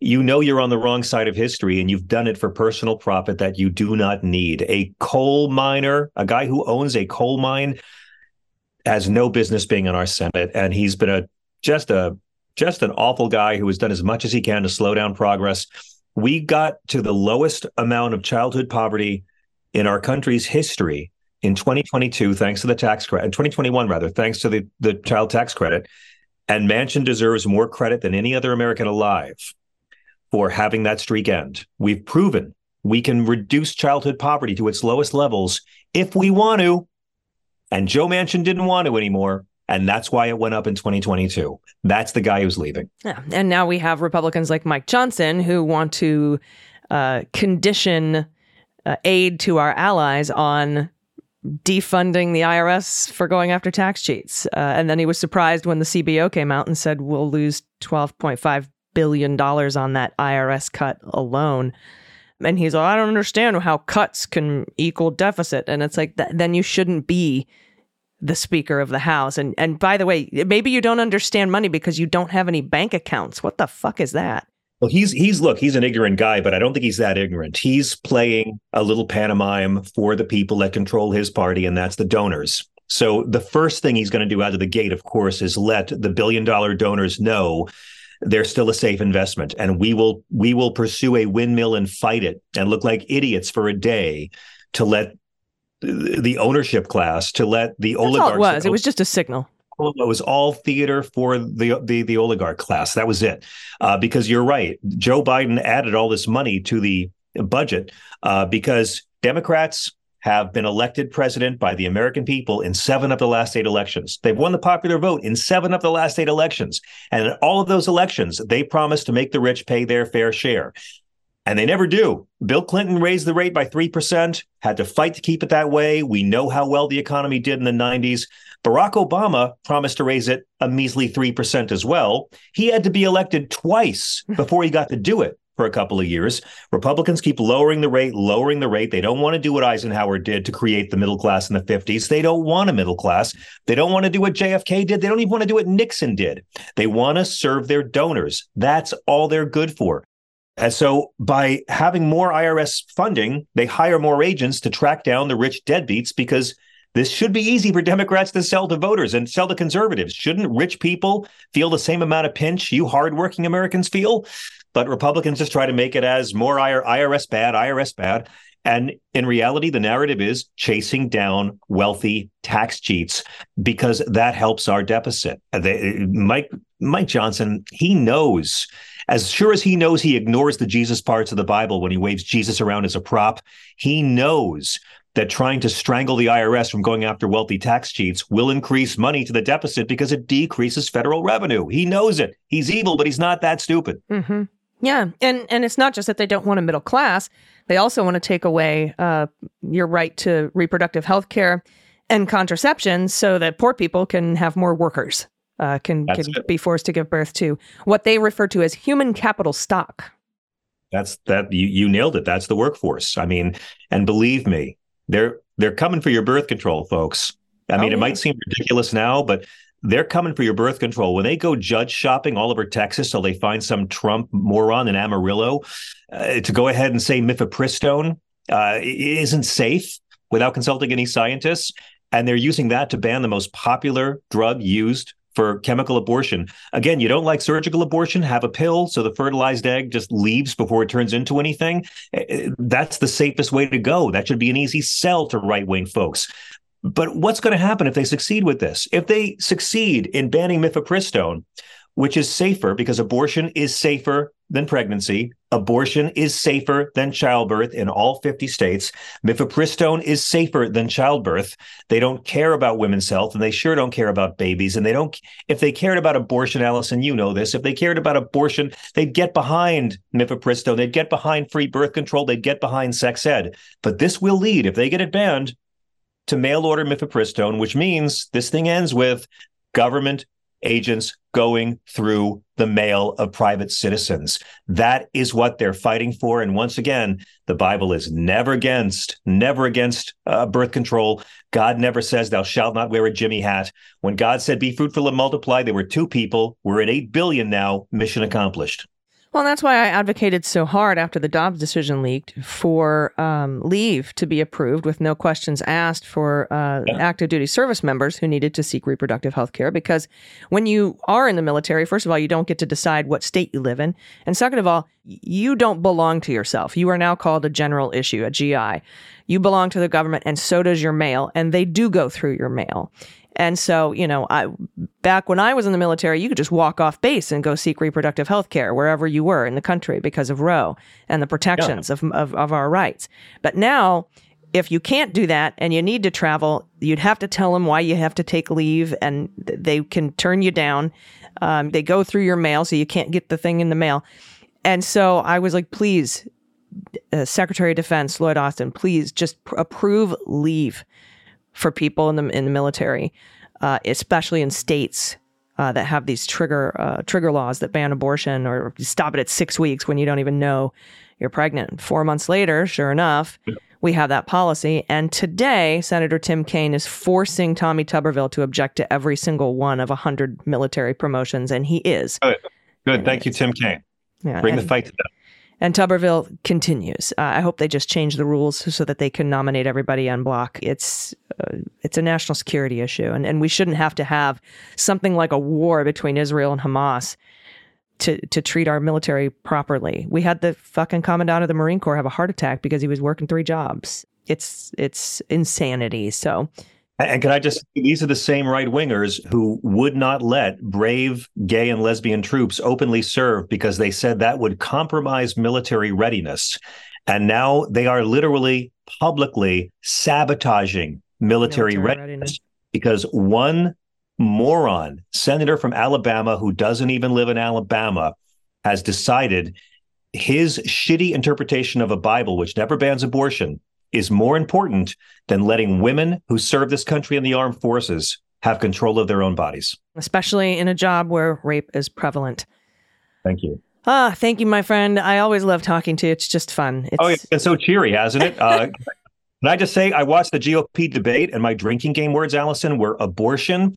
you know you're on the wrong side of history and you've done it for personal profit that you do not need. A coal miner, a guy who owns a coal mine, has no business being in our Senate. And he's been a just a just an awful guy who has done as much as he can to slow down progress we got to the lowest amount of childhood poverty in our country's history in 2022, thanks to the tax credit, in 2021 rather, thanks to the, the child tax credit. And Manchin deserves more credit than any other American alive for having that streak end. We've proven we can reduce childhood poverty to its lowest levels if we want to. And Joe Manchin didn't want to anymore. And that's why it went up in 2022. That's the guy who's leaving. Yeah. And now we have Republicans like Mike Johnson who want to uh, condition uh, aid to our allies on defunding the IRS for going after tax cheats. Uh, and then he was surprised when the CBO came out and said, we'll lose $12.5 billion on that IRS cut alone. And he's like, I don't understand how cuts can equal deficit. And it's like, th- then you shouldn't be the Speaker of the House. And and by the way, maybe you don't understand money because you don't have any bank accounts. What the fuck is that? Well, he's he's look, he's an ignorant guy, but I don't think he's that ignorant. He's playing a little pantomime for the people that control his party, and that's the donors. So the first thing he's going to do out of the gate, of course, is let the billion dollar donors know they're still a safe investment, and we will we will pursue a windmill and fight it and look like idiots for a day to let the ownership class to let the That's oligarchs. it was. It was just a signal. It was all theater for the the, the oligarch class. That was it. Uh, because you're right, Joe Biden added all this money to the budget uh, because Democrats have been elected president by the American people in seven of the last eight elections. They've won the popular vote in seven of the last eight elections. And in all of those elections, they promised to make the rich pay their fair share. And they never do. Bill Clinton raised the rate by 3%, had to fight to keep it that way. We know how well the economy did in the 90s. Barack Obama promised to raise it a measly 3% as well. He had to be elected twice before he got to do it for a couple of years. Republicans keep lowering the rate, lowering the rate. They don't want to do what Eisenhower did to create the middle class in the 50s. They don't want a middle class. They don't want to do what JFK did. They don't even want to do what Nixon did. They want to serve their donors. That's all they're good for. And so by having more IRS funding, they hire more agents to track down the rich deadbeats because this should be easy for Democrats to sell to voters and sell to conservatives. Shouldn't rich people feel the same amount of pinch you hardworking Americans feel? But Republicans just try to make it as more IRS bad, IRS bad. And in reality, the narrative is chasing down wealthy tax cheats because that helps our deficit. They, Mike Mike Johnson, he knows As sure as he knows he ignores the Jesus parts of the Bible when he waves Jesus around as a prop, he knows that trying to strangle the IRS from going after wealthy tax cheats will increase money to the deficit because it decreases federal revenue. He knows it. He's evil, but he's not that stupid. Mm-hmm. Yeah, and and it's not just that they don't want a middle class; they also want to take away uh, your right to reproductive health care and contraception, so that poor people can have more workers, uh, can can be forced to give birth to what they refer to as human capital stock. That's that you you nailed it. That's the workforce. I mean, and believe me, they're they're coming for your birth control, folks. I mean, oh, yeah. it might seem ridiculous now, but they're coming for your birth control. When they go judge shopping all over Texas till they find some Trump moron in Amarillo uh, to go ahead and say mifepristone uh, isn't safe without consulting any scientists, and they're using that to ban the most popular drug used for chemical abortion. Again, you don't like surgical abortion, have a pill so the fertilized egg just leaves before it turns into anything. Eh, eh, that's the safest way to go. That should be an easy sell to right wing folks. But what's going to happen if they succeed with this? If they succeed in banning mifepristone, which is safer because abortion is safer than pregnancy. Abortion is safer than childbirth in all 50 states. Mifepristone is safer than childbirth. They don't care about women's health and they sure don't care about babies. And they don't, if they cared about abortion, Allison, you know this, if they cared about abortion, they'd get behind mifepristone. They'd get behind free birth control. They'd get behind sex ed. But this will lead, if they get it banned, to mail order mifepristone, which means this thing ends with government agents going through the mail of private citizens. That is what they're fighting for. And once again, the Bible is never against, never against uh, birth control. God never says, Thou shalt not wear a Jimmy hat. When God said, Be fruitful and multiply, there were two people. We're at 8 billion now. Mission accomplished. Well, that's why I advocated so hard after the Dobbs decision leaked for um, leave to be approved with no questions asked for uh, yeah. active duty service members who needed to seek reproductive health care. Because when you are in the military, first of all, you don't get to decide what state you live in. And second of all, you don't belong to yourself. You are now called a general issue, a GI. You belong to the government, and so does your mail, and they do go through your mail. And so, you know, I back when I was in the military, you could just walk off base and go seek reproductive health care wherever you were in the country because of Roe and the protections yeah. of, of, of our rights. But now, if you can't do that and you need to travel, you'd have to tell them why you have to take leave and they can turn you down. Um, they go through your mail, so you can't get the thing in the mail. And so I was like, please, uh, Secretary of Defense Lloyd Austin, please just pr- approve leave for people in the in the military, uh, especially in states uh, that have these trigger uh, trigger laws that ban abortion or stop it at six weeks when you don't even know you're pregnant. Four months later, sure enough, we have that policy. And today, Senator Tim Kaine is forcing Tommy Tuberville to object to every single one of 100 military promotions, and he is. Good. Good. Thank you, Tim Kaine. Yeah, Bring the fight to them. And Tuberville continues. Uh, I hope they just change the rules so that they can nominate everybody en bloc. It's uh, it's a national security issue, and, and we shouldn't have to have something like a war between Israel and Hamas to to treat our military properly. We had the fucking commandant of the Marine Corps have a heart attack because he was working three jobs. It's it's insanity. So and can I just, these are the same right wingers who would not let brave gay and lesbian troops openly serve because they said that would compromise military readiness. And now they are literally publicly sabotaging military, military readiness, readiness because one moron, senator from Alabama who doesn't even live in Alabama, has decided his shitty interpretation of a Bible, which never bans abortion, is more important than letting women who serve this country in the armed forces have control of their own bodies. Especially in a job where rape is prevalent. Thank you. Ah, thank you, my friend. I always love talking to you. It's just fun. It's... Oh, it's been so cheery, hasn't it? Uh, can I just say, I watched the GOP debate, and my drinking game words, Allison, were abortion,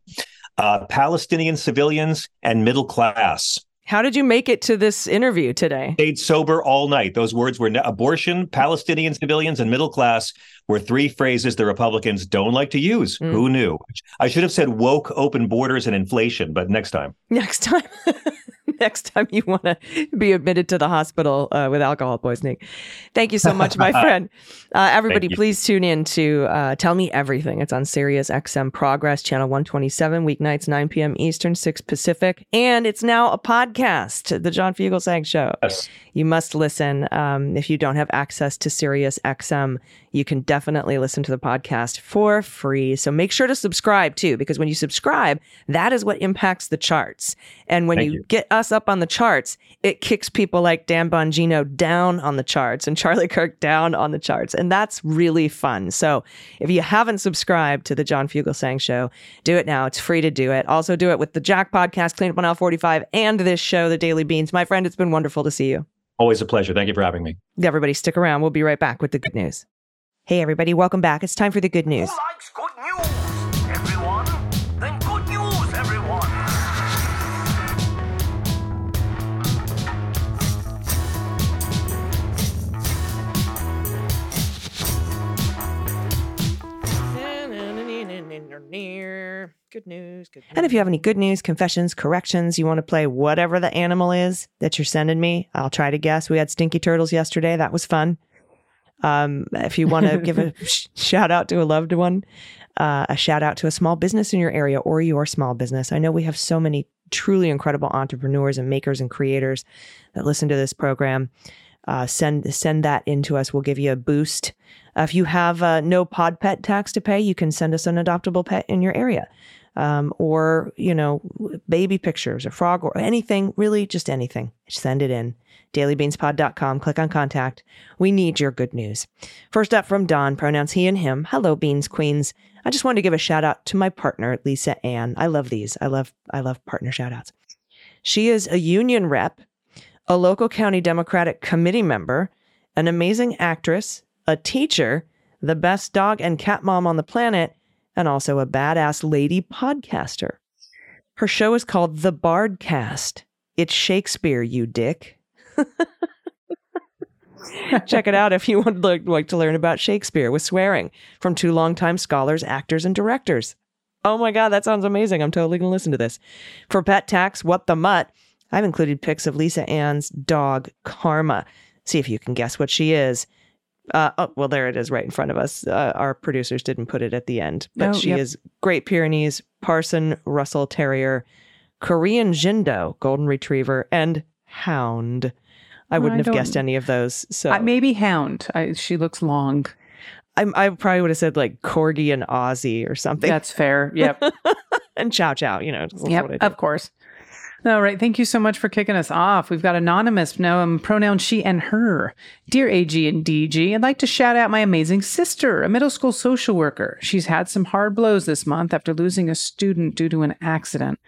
uh, Palestinian civilians, and middle class. How did you make it to this interview today? Stayed sober all night. Those words were abortion, Palestinian civilians, and middle class were three phrases the Republicans don't like to use. Mm. Who knew? I should have said woke, open borders, and inflation, but next time. Next time. next time you want to be admitted to the hospital uh, with alcohol poisoning. Thank you so much, my friend. Uh, everybody, please tune in to uh, Tell Me Everything. It's on Sirius XM Progress, channel 127, weeknights, 9 p.m. Eastern, 6 Pacific. And it's now a podcast, The John Fugelsang Show. Yes. You must listen. Um, if you don't have access to Sirius XM, you can definitely listen to the podcast for free. So make sure to subscribe too, because when you subscribe, that is what impacts the charts. And when you, you. get us up on the charts, it kicks people like Dan Bongino down on the charts and Charlie Kirk down on the charts. And that's really fun. So if you haven't subscribed to the John Fugelsang Show, do it now. It's free to do it. Also do it with the Jack Podcast, Clean Up on Aisle 45, and this show, The Daily Beans. My friend, it's been wonderful to see you. Always a pleasure. Thank you for having me. Everybody, stick around. We'll be right back with the good news. Hey, everybody, welcome back. It's time for the good news. Who likes good news? Everyone? Then good news, everyone. Good news. Good news. And if you have any good news, confessions, corrections, you want to play whatever the animal is that you're sending me, I'll try to guess. We had stinky turtles yesterday. That was fun. Um, if you want to give a sh- shout out to a loved one, uh, a shout out to a small business in your area or your small business. I know we have so many truly incredible entrepreneurs and makers and creators that listen to this program. Uh, send send that into us. We'll give you a boost. Uh, if you have uh, no pod pet tax to pay, you can send us an adoptable pet in your area, um, or you know, baby pictures, or frog, or anything. Really, just anything. Send it in. DailyBeansPod.com. Click on contact. We need your good news. First up from Don, pronouns he and him. Hello, Beans Queens. I just wanted to give a shout out to my partner, Lisa Ann. I love these. I love I love partner shout outs. She is a union rep a local county Democratic committee member, an amazing actress, a teacher, the best dog and cat mom on the planet, and also a badass lady podcaster. Her show is called The Bardcast. It's Shakespeare, you dick. Check it out if you would like to learn about Shakespeare with swearing from two longtime scholars, actors, and directors. Oh my God, that sounds amazing. I'm totally going to listen to this. For Pet Tax, What the Mutt, I've included pics of Lisa Ann's dog, Karma. See if you can guess what she is. Uh, oh, well, there it is right in front of us. Uh, our producers didn't put it at the end, but Oh, she yep. is Great Pyrenees, Parson Russell Terrier, Korean Jindo, Golden Retriever, and Hound. I wouldn't I have guessed any of those. So Uh, maybe Hound. I, she looks long. I, I probably would have said like Corgi and Aussie or something. That's fair. Yep. and Chow Chow, you know. yep. Of course. All right. Thank you so much for kicking us off. We've got anonymous no um, pronoun she and her. Dear AG and DG, I'd like to shout out my amazing sister, a middle school social worker. She's had some hard blows this month after losing a student due to an accident.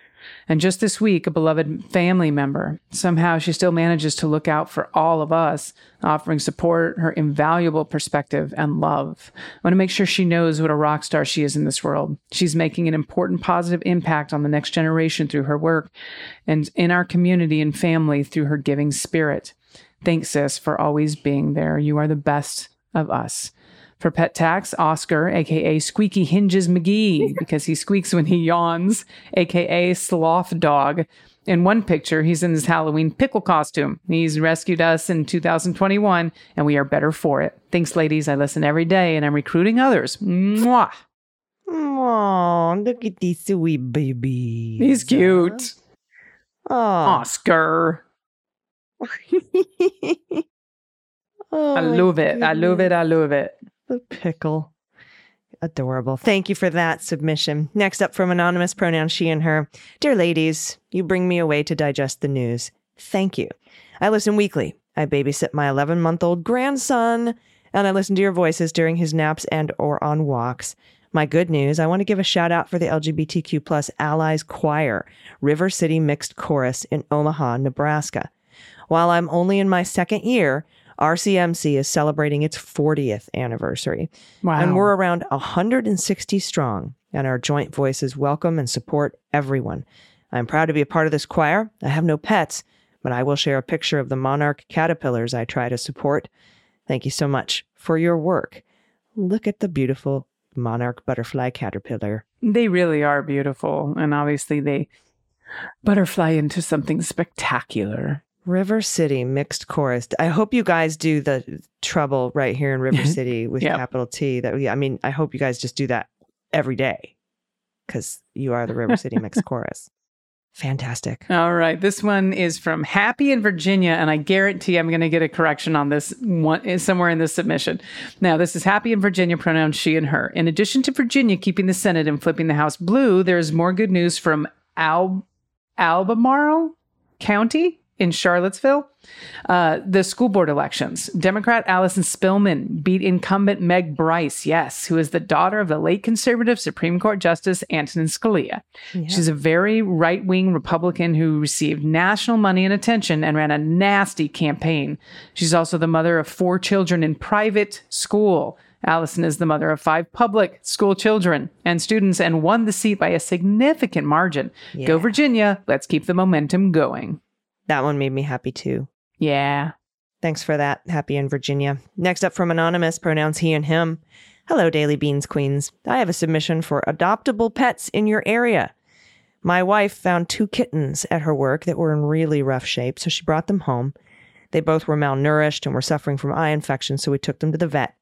And just this week, a beloved family member. Somehow she still manages to look out for all of us, offering support, her invaluable perspective, and love. I want to make sure she knows what a rock star she is in this world. She's making an important positive impact on the next generation through her work and in our community and family through her giving spirit. Thanks, sis, for always being there. You are the best of us. For pet tax, Oscar, aka Squeaky Hinges McGee, because he squeaks when he yawns, aka Sloth Dog. In one picture, he's in his Halloween pickle costume. He's rescued us in 2021, and we are better for it. Thanks, ladies. I listen every day, and I'm recruiting others. Mwah. Aw, look at these sweet babies. He's cute. Oh, Oscar. Oh, I love it. I love it. I love it. The pickle. Adorable. Thank you for that submission. Next up from anonymous pronoun she and her. Dear ladies, you bring me away to digest the news. Thank you. I listen weekly. I babysit my 11 month old grandson, and I listen to your voices during his naps and or on walks. My good news, I want to give a shout out for the LGBTQ plus allies choir, River City Mixed Chorus in Omaha, Nebraska. While I'm only in my second year, RCMC is celebrating its 40th anniversary. Wow. And we're around 160 strong, and our joint voices welcome and support everyone. I'm proud to be a part of this choir. I have no pets, but I will share a picture of the monarch caterpillars I try to support. Thank you so much for your work. Look at the beautiful monarch butterfly caterpillar. They really are beautiful. And obviously, they butterfly into something spectacular. River City mixed chorus. I hope you guys do the trouble right here in River mm-hmm. City with Yep. capital T. That we, I mean, I hope you guys just do that every day because you are the River City mixed chorus. Fantastic. All right. This one is from Happy in Virginia, and I guarantee I'm going to get a correction on this one eh, somewhere in this submission. Now, this is Happy in Virginia, pronouns she and her. In addition to Virginia keeping the Senate and flipping the House blue, there's more good news from Al- Albemarle County in Charlottesville. Uh, the school board elections. Democrat Allison Spillman beat incumbent Meg Bryce, yes, who is the daughter of the late conservative Supreme Court Justice Antonin Scalia. She's a very right wing Republican who received national money and attention and ran a nasty campaign. She's also the mother of four children in private school. Allison is the mother of five public school children and students and won the seat by a significant margin. Go, Virginia. Let's keep the momentum going. That one made me happy too. Yeah. Thanks for that. Happy in Virginia. Next up from Anonymous, pronouns he and him. Hello, Daily Beans Queens. I have a submission for adoptable pets in your area. My wife found two kittens at her work that were in really rough shape, so she brought them home. They both were malnourished and were suffering from eye infection, so we took them to the vet.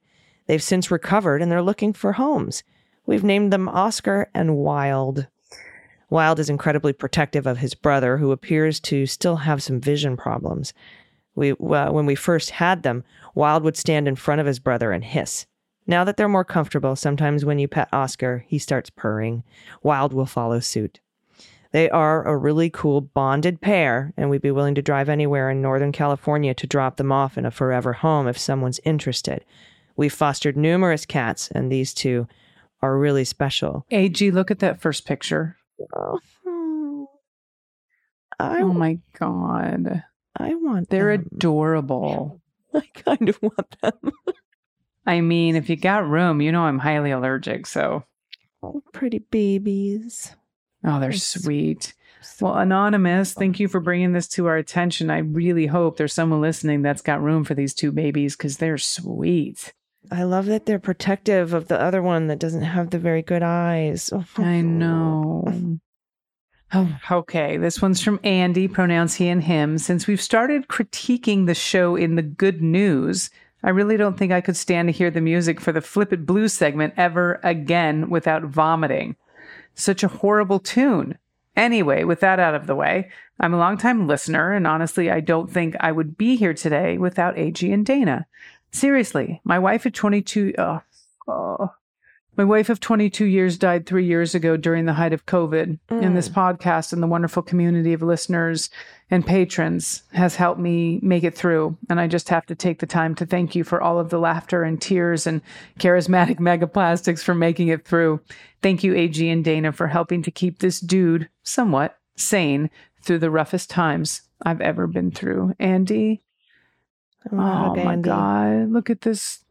They've since recovered and they're looking for homes. We've named them Oscar and Wild. Wild is incredibly protective of his brother, who appears to still have some vision problems. We, uh, when we first had them, Wild would stand in front of his brother and hiss. Now that they're more comfortable, sometimes when you pet Oscar, he starts purring. Wild will follow suit. They are a really cool bonded pair, and we'd be willing to drive anywhere in Northern California to drop them off in a forever home if someone's interested. We've fostered numerous cats, and these two are really special. AG, look at that first picture. Oh. I, oh my God. I want They're them. adorable. I kind of want them. I mean, if you got room, you know I'm highly allergic, so. Oh, pretty babies. Oh, they're sweet. Well, Anonymous, thank you for bringing this to our attention. I really hope there's someone listening that's got room for these two babies because they're sweet. I love that they're protective of the other one that doesn't have the very good eyes. Oh, I oh, know. Oh. oh, okay. This one's from Andy, pronouns he and him. Since we've started critiquing the show in the good news, I really don't think I could stand to hear the music for the Flip It Blue segment ever again without vomiting. Such a horrible tune. Anyway, with that out of the way, I'm a longtime listener, and honestly, I don't think I would be here today without AG and Dana. Seriously, my wife at 22, oh, oh, my wife of 22 years died three years ago during the height of COVID. And this mm. podcast and the wonderful community of listeners and patrons has helped me make it through. And I just have to take the time to thank you for all of the laughter and tears and charismatic megaplastics for making it through. Thank you, AG and Dana, for helping to keep this dude somewhat sane through the roughest times I've ever been through. Andy, Oh, my Andy. God. Look at this.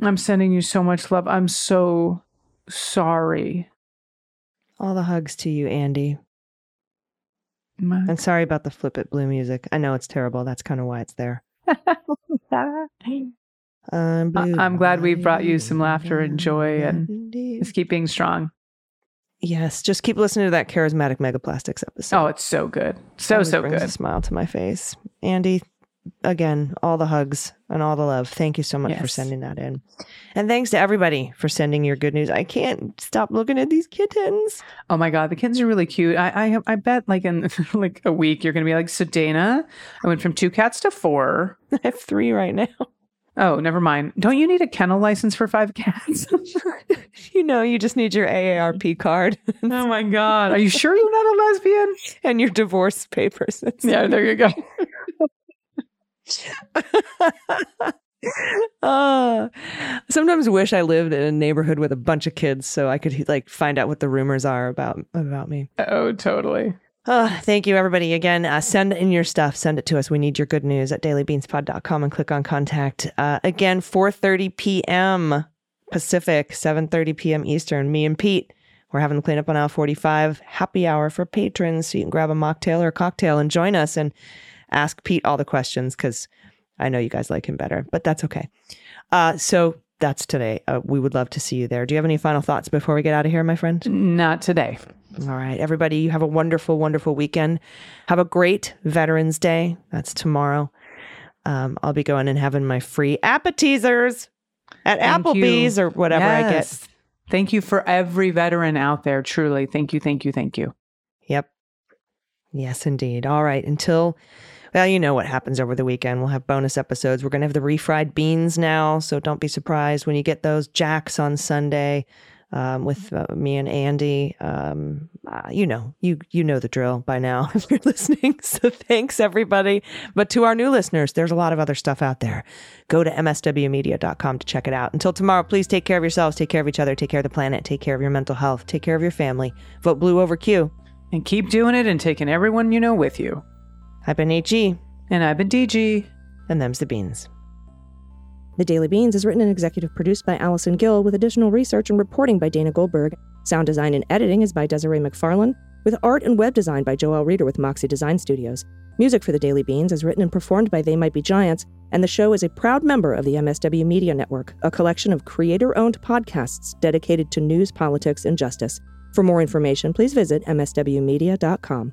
I'm sending you so much love. I'm so sorry. All the hugs to you, Andy. My- And sorry about the Flip It Blue music. I know it's terrible. That's kind of why it's there. I'm. I'm glad we brought you some laughter and joy and just keep being strong. Yes, just keep listening to that charismatic megaplastics episode. Oh, it's so good. So, so good. a smile to my face. Andy, again, all the hugs and all the love. Thank you so much for sending that in. And thanks to everybody for sending your good news. I can't stop looking at these kittens. Oh my God, the kittens are really cute. I I, I bet like in like a week you're gonna be like, so Dana, I went from two cats to four. I have three right now. Oh, never mind. Don't you need a kennel license for five cats? You know, you just need your AARP card oh my God. Are you sure you're not a lesbian? and your divorce papers. Yeah, there you go. Uh, sometimes wish I lived in a neighborhood with a bunch of kids so I could like find out what the rumors are about about me. Oh, totally. Uh, thank you, everybody. Again, uh, send in your stuff. Send it to us. We need your good news at dailybeanspod.com and click on contact. Uh, again, 4.30 p.m. Pacific, 7.30 p.m. Eastern. Me and Pete, we're having the cleanup on aisle 45 happy hour for patrons. So you can grab a mocktail or a cocktail and join us and ask Pete all the questions because I know you guys like him better, but that's okay. Uh, so that's today. Uh, we would love to see you there. Do you have any final thoughts before we get out of here, my friend? Not today. All right, everybody, you have a wonderful, wonderful weekend. Have a great Veterans Day. That's tomorrow. Um, I'll be going and having my free appetizers at Thank Applebee's you. or whatever I get. Thank you for every veteran out there. Truly. Thank you. Thank you. Thank you. Yep. Yes, indeed. All right. Until, well, you know what happens over the weekend. We'll have bonus episodes. We're going to have the refried beans now. So don't be surprised when you get those jacks on Sunday um, with uh, me and Andy. Um, uh, you know, you you know the drill by now if you're listening. So thanks everybody. But to our new listeners, there's a lot of other stuff out there. Go to mswmedia.com to check it out. Until tomorrow, please take care of yourselves, take care of each other, take care of the planet, take care of your mental health, take care of your family. Vote blue over Q. And keep doing it and taking everyone you know with you. I've been AG. And I've been DG. And them's the beans. The Daily Beans is written and executive produced by Allison Gill with additional research and reporting by Dana Goldberg. Sound design and editing is by Desiree McFarlane, with art and web design by Joel Reeder with Moxie Design Studios. Music for The Daily Beans is written and performed by They Might Be Giants, and the show is a proud member of the MSW Media Network, a collection of creator owned podcasts dedicated to news, politics, and justice. For more information, please visit MSWmedia.com.